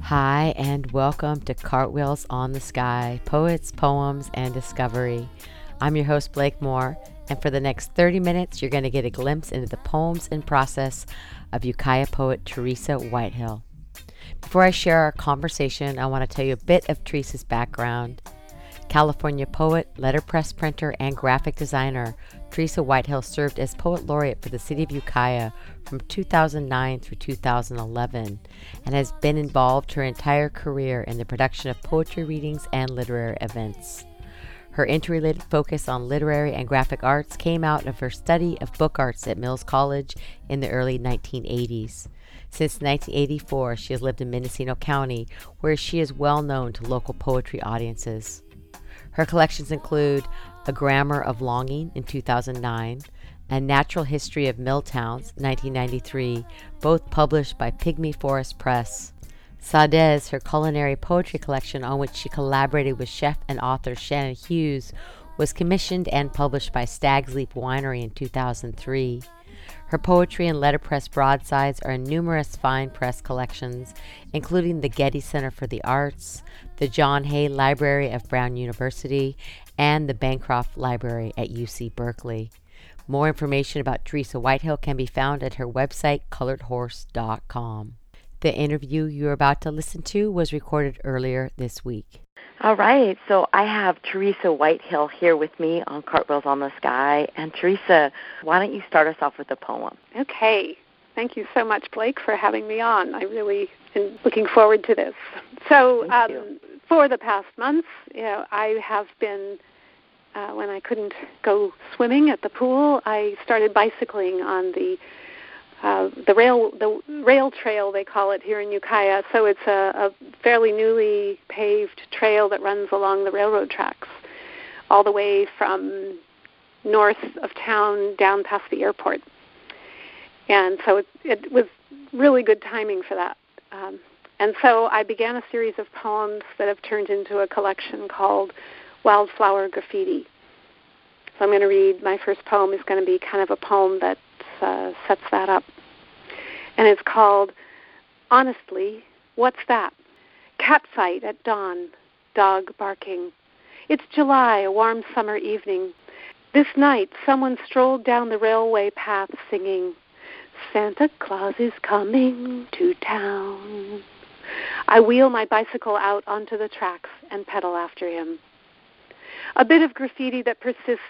Hi, and welcome to Cartwheels on the Sky Poets, Poems, and Discovery. I'm your host, Blake Moore, and for the next 30 minutes, you're going to get a glimpse into the poems and process of Ukiah poet Teresa Whitehill. Before I share our conversation, I want to tell you a bit of Teresa's background. California poet, letterpress printer, and graphic designer, Teresa Whitehill served as poet laureate for the city of Ukiah from 2009 through 2011 and has been involved her entire career in the production of poetry readings and literary events. Her interrelated focus on literary and graphic arts came out of her study of book arts at Mills College in the early 1980s. Since 1984, she has lived in Mendocino County, where she is well known to local poetry audiences. Her collections include A Grammar of Longing in 2009, and Natural History of Milltowns, 1993, both published by Pygmy Forest Press. Sadez, her culinary poetry collection on which she collaborated with chef and author Shannon Hughes, was commissioned and published by Stag's Leap Winery in 2003. Her poetry and letterpress broadsides are in numerous fine press collections, including the Getty Center for the Arts, the John Hay Library of Brown University, and the Bancroft Library at UC Berkeley. More information about Teresa Whitehill can be found at her website, coloredhorse.com. The interview you're about to listen to was recorded earlier this week. All right, so I have Teresa Whitehill here with me on Cartwheels on the Sky. And Teresa, why don't you start us off with a poem? Okay. Thank you so much, Blake, for having me on. I really am looking forward to this. So, um, for the past months, you know, I have been, uh, when I couldn't go swimming at the pool, I started bicycling on the uh, the rail the rail trail they call it here in Ukiah. So it's a, a fairly newly paved trail that runs along the railroad tracks, all the way from north of town down past the airport. And so it, it was really good timing for that. Um, and so I began a series of poems that have turned into a collection called Wildflower Graffiti. So I'm going to read my first poem is going to be kind of a poem that uh, sets that up. And it's called Honestly, What's That? Cat at dawn, dog barking. It's July, a warm summer evening. This night, someone strolled down the railway path singing, Santa Claus is coming to town. I wheel my bicycle out onto the tracks and pedal after him. A bit of graffiti that persists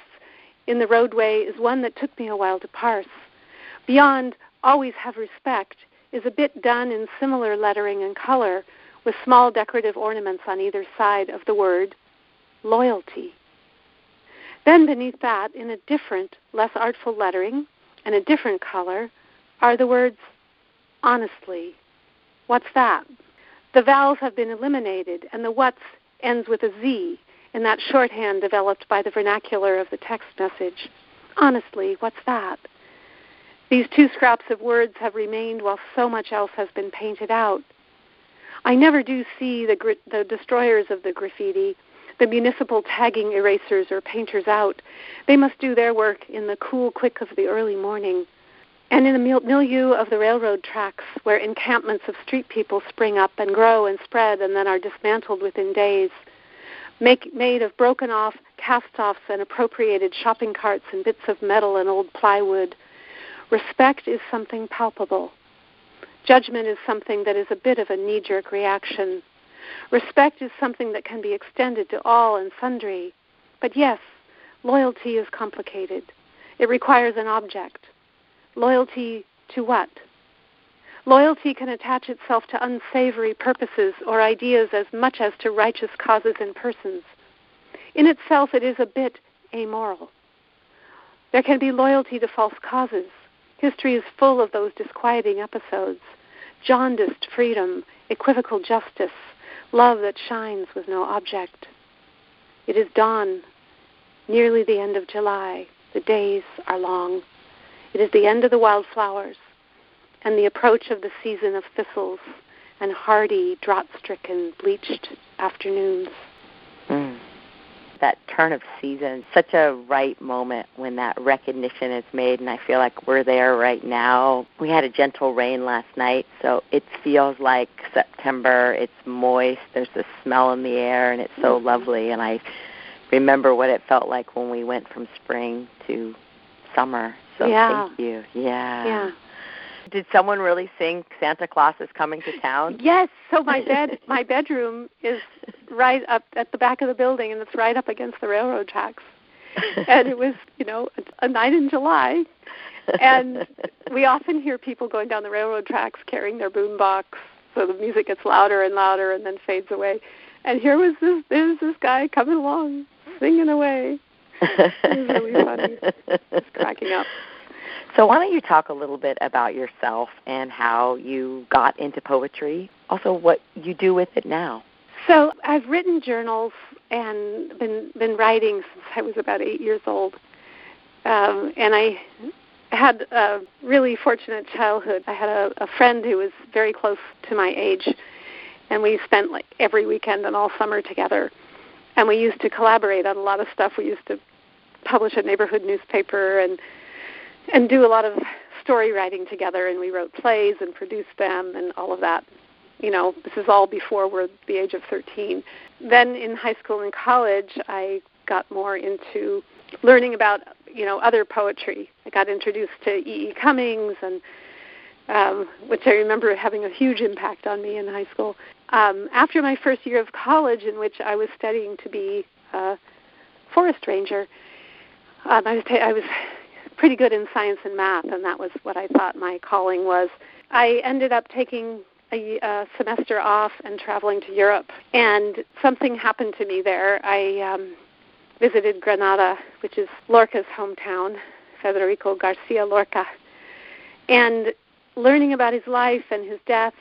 in the roadway is one that took me a while to parse. Beyond always have respect is a bit done in similar lettering and color with small decorative ornaments on either side of the word loyalty. Then beneath that, in a different, less artful lettering and a different color, are the words honestly. What's that? The vowels have been eliminated and the what's ends with a Z in that shorthand developed by the vernacular of the text message. Honestly, what's that? These two scraps of words have remained while so much else has been painted out. I never do see the, the destroyers of the graffiti, the municipal tagging erasers or painters out. They must do their work in the cool quick of the early morning. And in the mil- milieu of the railroad tracks, where encampments of street people spring up and grow and spread and then are dismantled within days, make, made of broken off cast offs and appropriated shopping carts and bits of metal and old plywood. Respect is something palpable. Judgment is something that is a bit of a knee jerk reaction. Respect is something that can be extended to all and sundry. But yes, loyalty is complicated. It requires an object. Loyalty to what? Loyalty can attach itself to unsavory purposes or ideas as much as to righteous causes and persons. In itself, it is a bit amoral. There can be loyalty to false causes. History is full of those disquieting episodes jaundiced freedom, equivocal justice, love that shines with no object. It is dawn, nearly the end of July. The days are long. It is the end of the wildflowers. and the approach of the season of thistles and hardy, drought-stricken, bleached afternoons. Turn of season, such a right moment when that recognition is made, and I feel like we're there right now. We had a gentle rain last night, so it feels like September. It's moist, there's a smell in the air, and it's so Mm-hmm. lovely. And I remember what it felt like when we went from spring to summer. So Yeah. thank you. Yeah. Yeah. Did someone really sing Santa Claus is coming to town? Yes. So my bed, my bedroom is right up at the back of the building, and it's right up against the railroad tracks. And it was, you know, a, a night in July, and we often hear people going down the railroad tracks carrying their boombox, so the music gets louder and louder and then fades away. And here was this, there was this guy coming along, singing away. It was really funny. Just cracking up. So why don't you talk a little bit about yourself and how you got into poetry? Also what you do with it now. So I've written journals and been been writing since I was about eight years old, um, and I had a really fortunate childhood. I had a, a friend who was very close to my age, and we spent like every weekend and all summer together. And we used to collaborate on a lot of stuff. We used to publish a neighborhood newspaper and and do a lot of story writing together. And we wrote plays and produced them and all of that you know, this is all before we're the age of 13. Then in high school and college, I got more into learning about, you know, other poetry. I got introduced to E. E. Cummings, and um, which I remember having a huge impact on me in high school. Um, after my first year of college, in which I was studying to be a forest ranger, um, I was I was pretty good in science and math, and that was what I thought my calling was. I ended up taking a, a semester off and traveling to Europe. And something happened to me there. I um, visited Granada, which is Lorca's hometown, Federico Garcia Lorca, and learning about his life and his death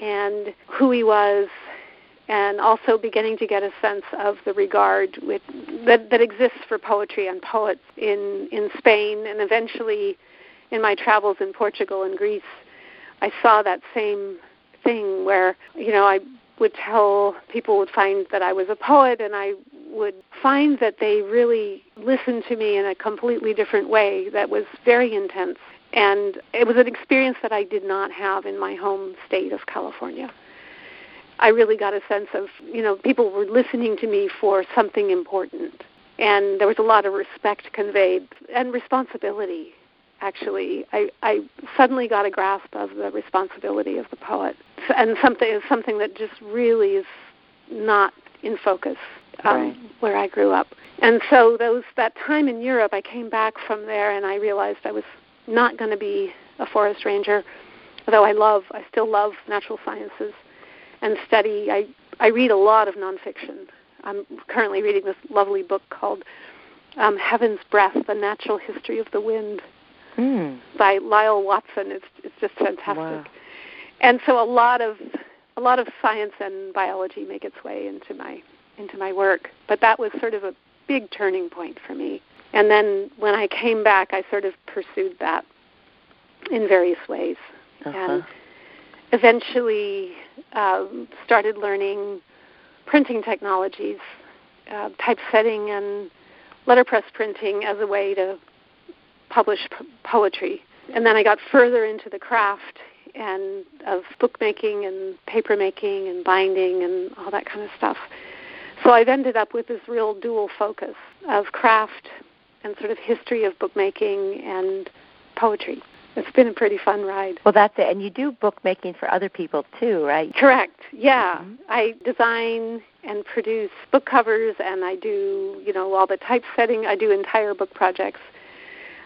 and who he was and also beginning to get a sense of the regard with, that, that exists for poetry and poets in, in Spain and eventually in my travels in Portugal and Greece. I saw that same thing where you know I would tell people would find that I was a poet and I would find that they really listened to me in a completely different way that was very intense and it was an experience that I did not have in my home state of California. I really got a sense of, you know, people were listening to me for something important and there was a lot of respect conveyed and responsibility actually I, I suddenly got a grasp of the responsibility of the poet and something something that just really is not in focus um, Right. where I grew up. And so those that time in Europe, I came back from there and I realized I was not going to be a forest ranger, although I love I still love natural sciences and study. I I read a lot of nonfiction. I'm currently reading this lovely book called um, Heaven's Breath: The Natural History of the Wind Mm. by Lyall Watson. It's it's just fantastic. Wow. And so a lot of a lot of science and biology make its way into my into my work. But that was sort of a big turning point for me. And then when I came back, I sort of pursued that in various ways, Uh-huh. and eventually um, started learning printing technologies, uh, typesetting, and letterpress printing as a way to publish p- poetry. And then I got further into the craft and of bookmaking and papermaking and binding and all that kind of stuff. So I've ended up with this real dual focus of craft and sort of history of bookmaking and poetry. It's been a pretty fun ride. Well, that's it. And you do bookmaking for other people too, right? Correct. Yeah. Mhm. I design and produce book covers and I do, you know, all the typesetting. I do entire book projects.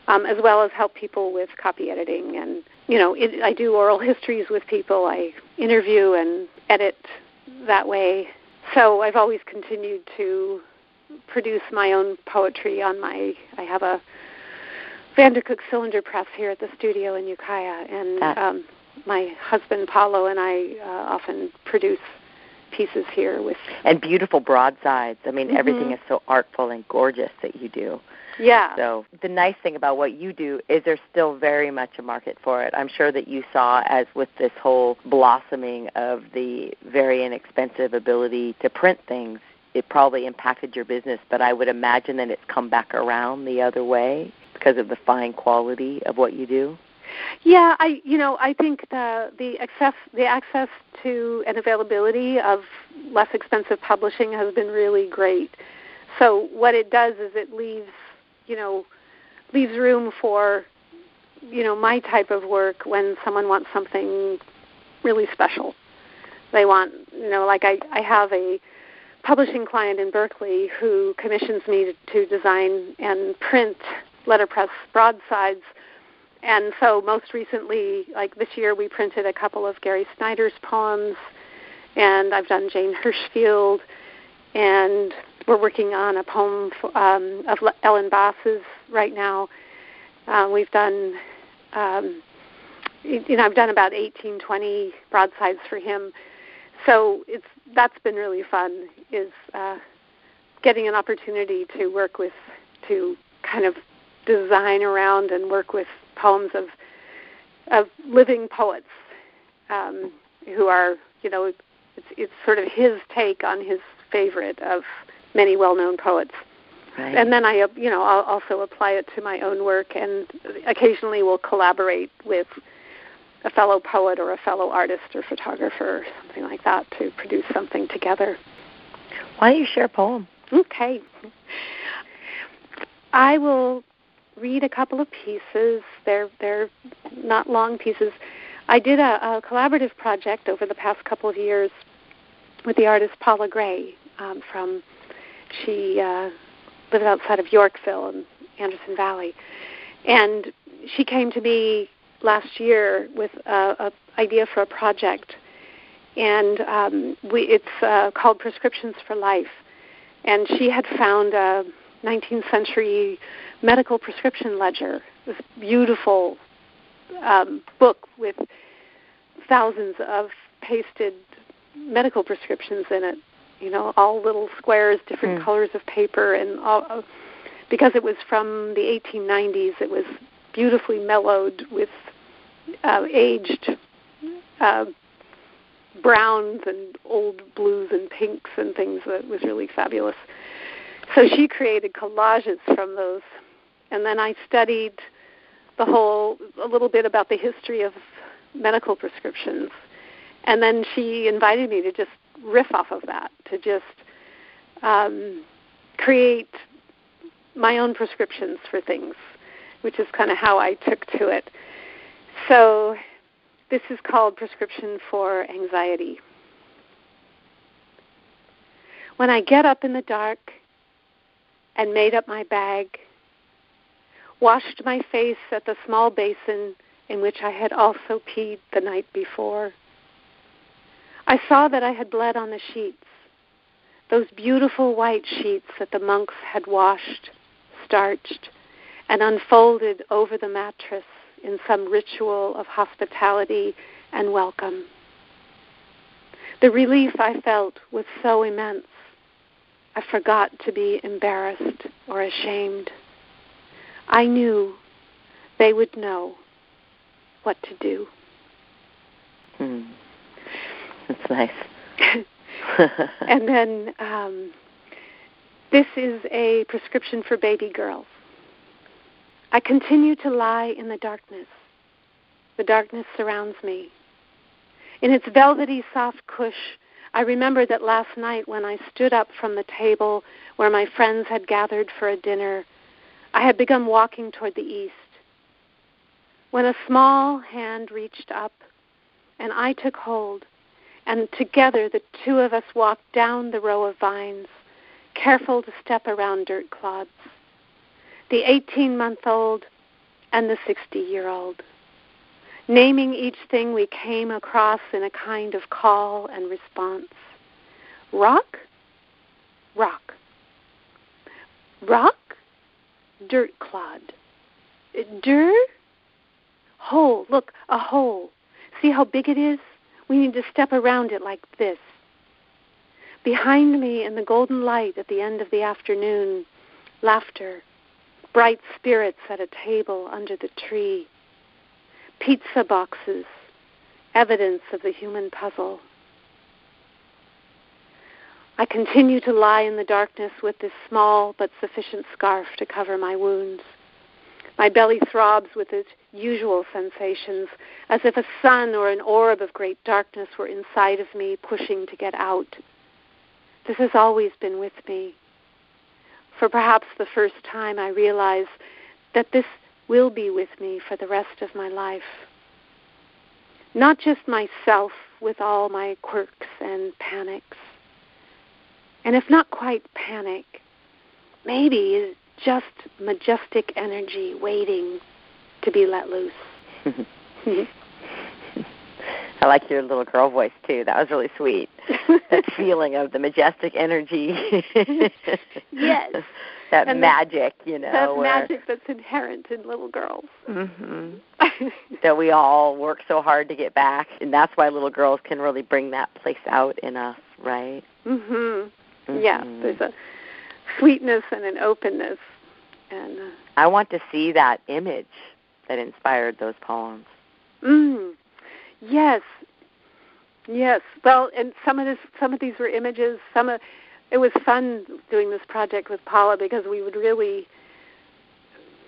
Um, as well as help people with copy editing and you know it, I do oral histories with people. I interview and edit that way. So I've always continued to produce my own poetry on my. I have a Vandercook cylinder press here at the studio in Ukiah, and um, my husband Paulo and I uh, often produce pieces here with and beautiful broadsides. I mean, Mhm. everything is so artful and gorgeous that you do. yeah. So the nice thing about what you do is there's still very much a market for it. I'm sure that you saw as with this whole blossoming of the very inexpensive ability to print things, it probably impacted your business, but I would imagine that it's come back around the other way because of the fine quality of what you do. Yeah, I you know I think the the access the access to and availability of less expensive publishing has been really great. So what it does is it leaves you know leaves room for you know my type of work when someone wants something really special. They want you know like I I have a publishing client in Berkeley who commissions me to, to design and print letterpress broadsides. And so most recently like this year we printed a couple of gary snyder's poems and i've done Jane Hirshfield and we're working on a poem um, of Le- ellen bass's right now. Uh, we've done um, you know i've done about 18 20 broadsides for him. So it's that's been really fun is uh, getting an opportunity to work with to kind of design around and work with poems of of living poets um, who are you know it's it's sort of his take on his favorite of many well-known poets Right. and then I you know I'll also apply it to my own work and occasionally we'll collaborate with a fellow poet or a fellow artist or photographer or something like that to produce something together Why don't you share a poem? Okay. I will read a couple of pieces. They're they're not long pieces. I did a, a collaborative project over the past couple of years with the artist Paula Gray um, from she uh, lives outside of Yorkville in Anderson Valley, and she came to me last year with a, a idea for a project, and um, we, it's uh, called Prescriptions for Life and she had found a 19th century medical prescription ledger, this beautiful um, book with thousands of pasted medical prescriptions in it. You know, all little squares, different Mm. colors of paper, and all, uh, because it was from the 1890s, it was beautifully mellowed with uh, aged uh, browns and old blues and pinks and things that was really fabulous. So she created collages from those. And then I studied the whole, a little bit about the history of medical prescriptions. And then she invited me to just riff off of that, to just um, create my own prescriptions for things, which is kind of how I took to it. So this is called Prescription for Anxiety. When I get up in the dark and made up my bag, washed my face at the small basin in which I had also peed the night before, I saw that I had bled on the sheets, those beautiful white sheets that the monks had washed, starched, and unfolded over the mattress in some ritual of hospitality and welcome. The relief I felt was so immense, I forgot to be embarrassed or ashamed. I knew they would know what to do. Hmm. That's nice. and then um, this is a prescription for baby girls. I continue to lie in the darkness. The darkness surrounds me. In its velvety soft cush, I remember that last night when I stood up from the table where my friends had gathered for a dinner, I had begun walking toward the east. When a small hand reached up and I took hold, and together the two of us walked down the row of vines, careful to step around dirt clods the 18 month old and the 60 year old, naming each thing we came across in a kind of call and response. Rock? Rock. Rock? Dirt clod. Dirt? Hole. Look, a hole. See how big it is? We need to step around it like this. Behind me in the golden light at the end of the afternoon, laughter, bright spirits at a table under the tree, pizza boxes, evidence of the human puzzle. I continue to lie in the darkness with this small but sufficient scarf to cover my wounds. My belly throbs with its usual sensations, as if a sun or an orb of great darkness were inside of me, pushing to get out. This has always been with me. For perhaps the first time, I realize that this will be with me for the rest of my life. Not just myself with all my quirks and panics. And if not quite panic, maybe just majestic energy waiting to be let loose. I like your little girl voice too. That was really sweet. that feeling of the majestic energy. yes. that And magic, you know. that magic that's inherent in little girls. Mhm. that we all work so hard to get back, and that's why little girls can really bring that place out in us, right? mhm. Yeah, Mhm. there's a sweetness and an openness and uh, I want to see that image that inspired those poems. Mm. Yes. Yes. Well, and some of this, some of these were images. Some of it was fun doing this project with Paula because we would really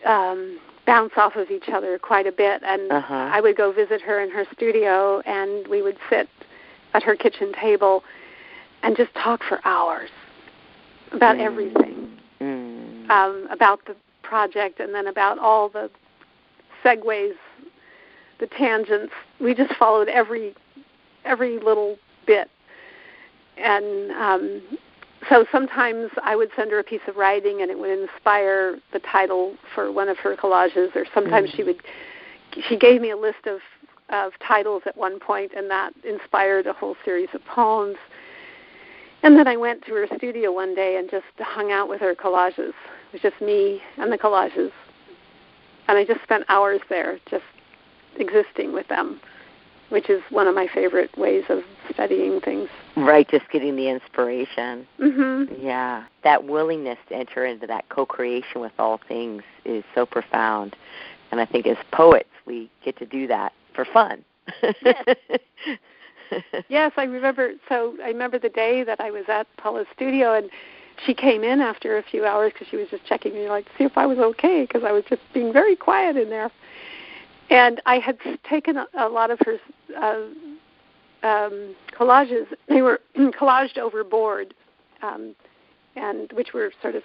um, bounce off of each other quite a bit. And Uh-huh. I would go visit her in her studio, and we would sit at her kitchen table and just talk for hours about Mm. everything Mm. um, about the project and then about all the segues, the tangents. We just followed every every little bit, and um, so sometimes I would send her a piece of writing and it would inspire the title for one of her collages, or sometimes she would. She gave me a list of of titles at one point, and that inspired a whole series of poems. And then I went to her studio one day and just hung out with her collages. It was just me and the collages. And I just spent hours there just existing with them, which is one of my favorite ways of studying things. Right, just getting the inspiration. Mhm. Yeah, that willingness to enter into that co-creation with all things is so profound, and I think as poets we get to do that for fun. Yes. Yes, I remember. So I remember the day that I was at Paula's studio, and she came in after a few hours because she was just checking me, like, to see if I was okay, because I was just being very quiet in there. And I had taken a, a lot of her uh, um, collages. They were collaged over board, um, and which were sort of,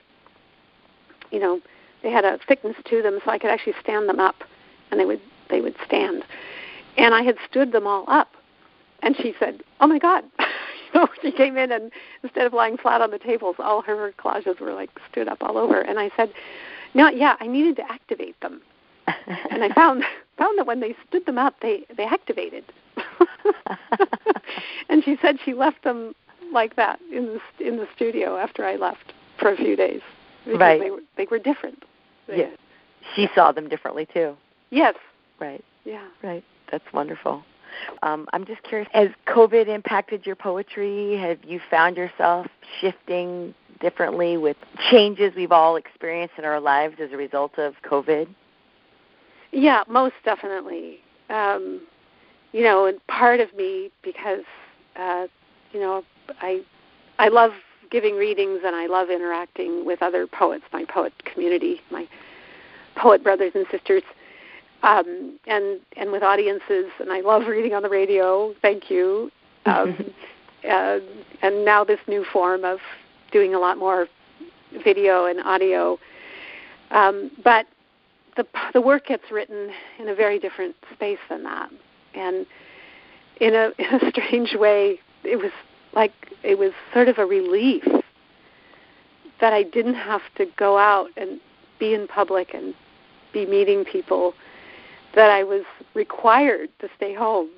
you know, they had a thickness to them, so I could actually stand them up, and they would they would stand. And I had stood them all up and she said, "Oh my God!" you know, she came in and instead of lying flat on the tables, all her collages were like stood up all over. And I said, "No, yeah, I needed to activate them." And I found found that when they stood them up, they they activated. and she said she left them like that in the in the studio after I left for a few days because Right. they were they were different. They- Yeah. she saw them differently too. Yes. Right. Yeah. Right. That's wonderful. Um, I'm just curious, has COVID impacted your poetry? Have you found yourself shifting differently with changes we've all experienced in our lives as a result of COVID? Yeah, most definitely. Um, you know, and part of me because uh, you know I I love giving readings and I love interacting with other poets, my poet community, my poet brothers and sisters, um, and and with audiences. And I love reading on the radio. Thank you. Um, uh, and now this new form of doing a lot more video and audio. Um, but the the work gets written in a very different space than that, and in a in a strange way, it was like it was sort of a relief that I didn't have to go out and be in public and be meeting people. That I was required to stay home,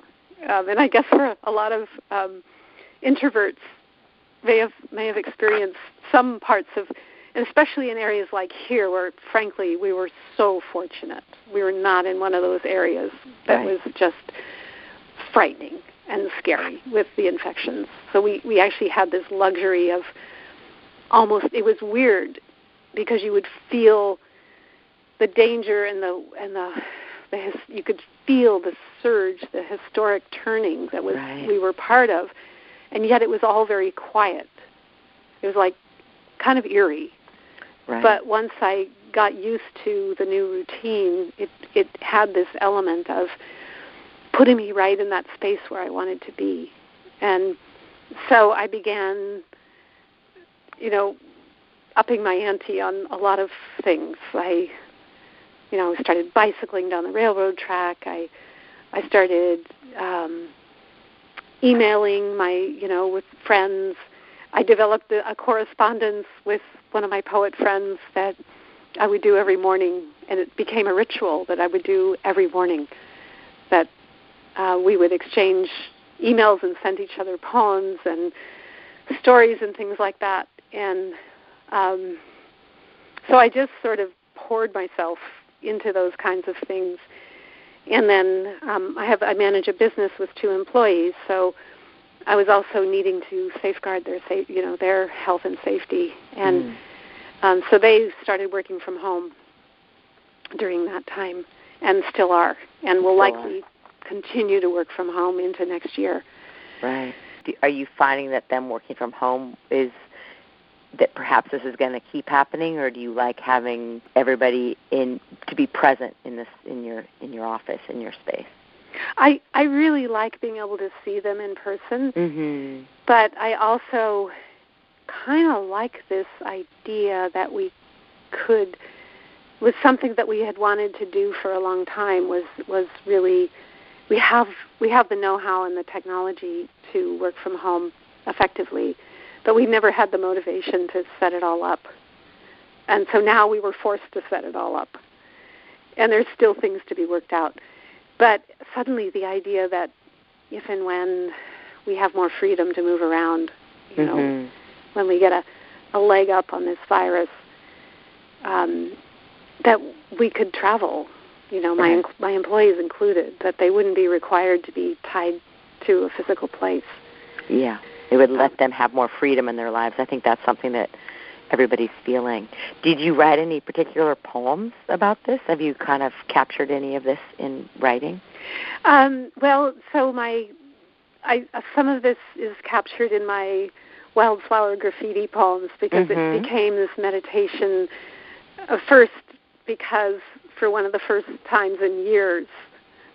um, and I guess for a lot of um, introverts, may have may have experienced some parts of and especially in areas like here where frankly we were so fortunate we were not in one of those areas that Right. was just frightening and scary with the infections. So we we actually had this luxury of almost it was weird because you would feel the danger and the and the, the his, you could feel the surge, the historic turning that was Right. we were part of, and yet it was all very quiet. It was like kind of eerie. Right. But once I got used to the new routine, it it had this element of putting me right in that space where I wanted to be. And so I began you know upping my ante on a lot of things. I you know, I started bicycling down the railroad track. I I started um emailing my, you know, with friends. I developed a, a correspondence with one of my poet friends that I would do every morning, and it became a ritual that I would do every morning. That uh, we would exchange emails and send each other poems and stories and things like that. And um, so I just sort of poured myself into those kinds of things. And then um, I have I manage a business with two employees, so I was also needing to safeguard their safe, you know, their health and safety, and Mm. um, so they started working from home during that time, and still are, and will Still likely continue to work from home into next year. Right. Do, are you finding that them working from home is that perhaps this is going to keep happening, or do you like having everybody in to be present in this in your in your office in your space? I I really like being able to see them in person, Mm-hmm. but I also kind of like this idea that we could was something that we had wanted to do for a long time was was really we have we have the know-how and the technology to work from home effectively but we never had the motivation to set it all up and so now we were forced to set it all up and there's still things to be worked out but suddenly the idea that if and when we have more freedom to move around you know Mhm. when we get a, a leg up on this virus, um, that we could travel. You know, my Right. my employees included, that they wouldn't be required to be tied to a physical place. Yeah, it would let them have more freedom in their lives. I think that's something that everybody's feeling. Did you write any particular poems about this? Have you kind of captured any of this in writing? Um, well, so my, I uh, some of this is captured in my wildflower graffiti poems because Mhm. it became this meditation. Uh, first, because for one of the first times in years,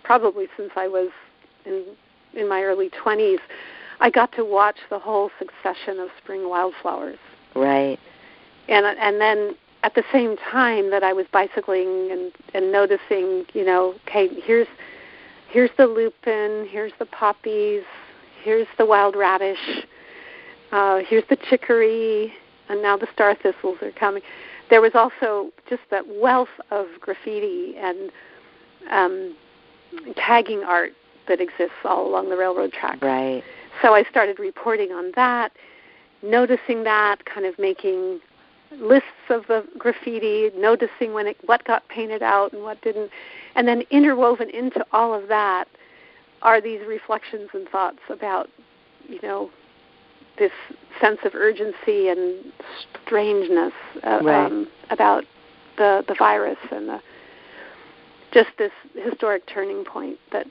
probably since I was in in my early twenties, I got to watch the whole succession of spring wildflowers Right. and and then at the same time that I was bicycling and and noticing, you know, okay, here's here's the lupin, here's the poppies, here's the wild radish, uh, here's the chicory, and now the star thistles are coming. There was also just that wealth of graffiti and um, tagging art that exists all along the railroad track. Right. So I started reporting on that, noticing that, kind of making lists of the graffiti, noticing when it, what got painted out and what didn't, and then interwoven into all of that are these reflections and thoughts about, you know, this sense of urgency and strangeness uh, Right. um, about the the virus and the just this historic turning point that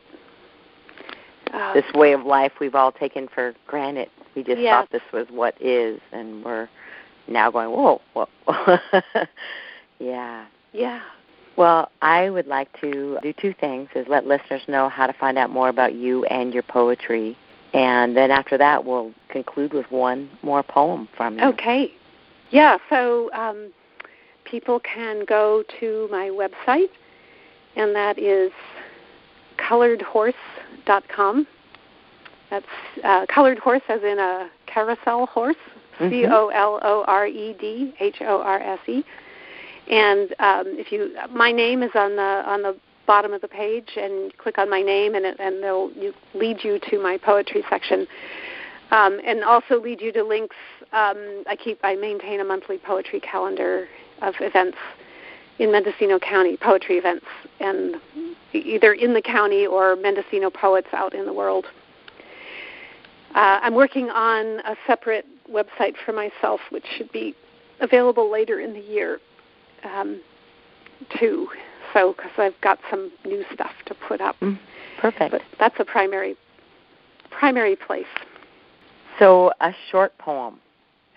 uh, This way of life we've all taken for granted. We just thought this was what is, and we're now going, whoa, whoa. yeah. yeah Well, I would like to do two things: is let listeners know how to find out more about you and your poetry, and then after that, we'll conclude with one more poem from you. Okay. Yeah, so um, people can go to my website, and that is coloredhorse.com. That's uh, colored horse as in a carousel horse, Mhm. C O L O R E D H O R S E. And um, if you, my name is on the on the bottom of the page, and click on my name, and it, and they'll you, lead you to my poetry section um, and also lead you to links. Um, I keep I maintain a monthly poetry calendar of events in Mendocino County, poetry events, and either in the county or Mendocino poets out in the world. Uh, I'm working on a separate website for myself, which should be available later in the year, um, too. So, because I've got some new stuff to put up. Mm, perfect. But that's a primary primary place. So, a short poem.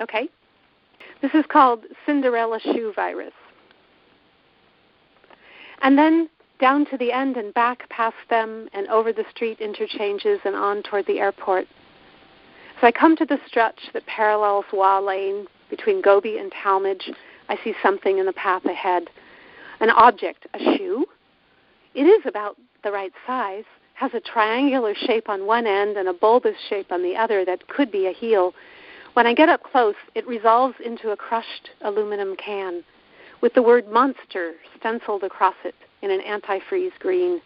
Okay. This is called Cinderella Shoe Virus. And then down to the end and back past them and over the street interchanges and on toward the airport. As I come to the stretch that parallels Waugh Lane between Gobbi and Talmage, I see something in the path ahead. An object, a shoe. It is about the right size, has a triangular shape on one end and a bulbous shape on the other that could be a heel. When I get up close, it resolves into a crushed aluminum can with the word monster stenciled across it in an antifreeze green.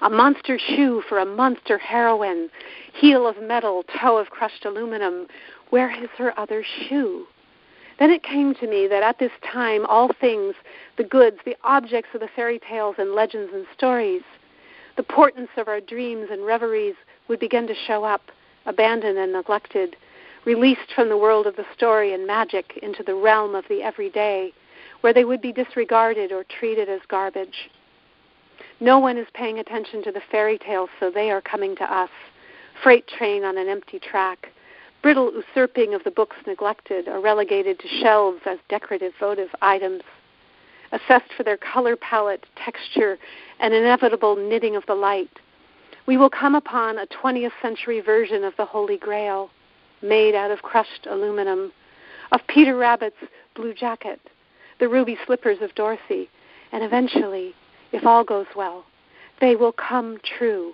A monster shoe for a monster heroine, heel of metal, toe of crushed aluminum. Where is her other shoe? Then it came to me that at this time all things, the goods, the objects of the fairy tales and legends and stories, the portents of our dreams and reveries would begin to show up, abandoned and neglected, released from the world of the story and magic into the realm of the everyday, where they would be disregarded or treated as garbage. No one is paying attention to the fairy tales, so they are coming to us. Freight train on an empty track, brittle usurping of the books neglected or relegated to shelves as decorative votive items, assessed for their color palette, texture, and inevitable knitting of the light. We will come upon a 20th century version of the Holy Grail, made out of crushed aluminum, of Peter Rabbit's blue jacket, the ruby slippers of Dorothy, and eventually, if all goes well, they will come true,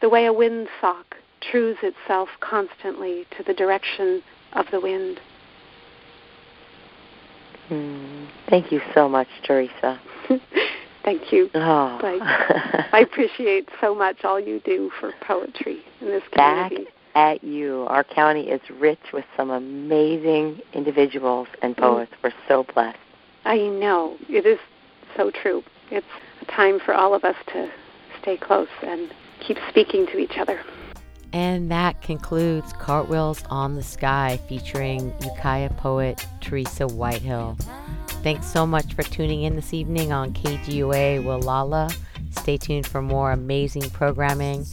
the way a windsock trues itself constantly to the direction of the wind. Mm, thank you so much, Teresa. Thank you. Oh. Blake. I appreciate so much all you do for poetry in this community. Back at you. Our county is rich with some amazing individuals and Mm. poets. We're so blessed. I know. It is so true. It's a time for all of us to stay close and keep speaking to each other. And that concludes Cartwheels on the Sky featuring Ukiah poet Teresa Whitehill. Thanks so much for tuning in this evening on KGUA Gualala. Stay tuned for more amazing programming.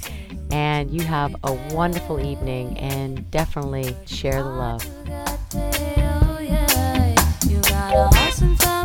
And you have a wonderful evening and definitely share the love. Yeah.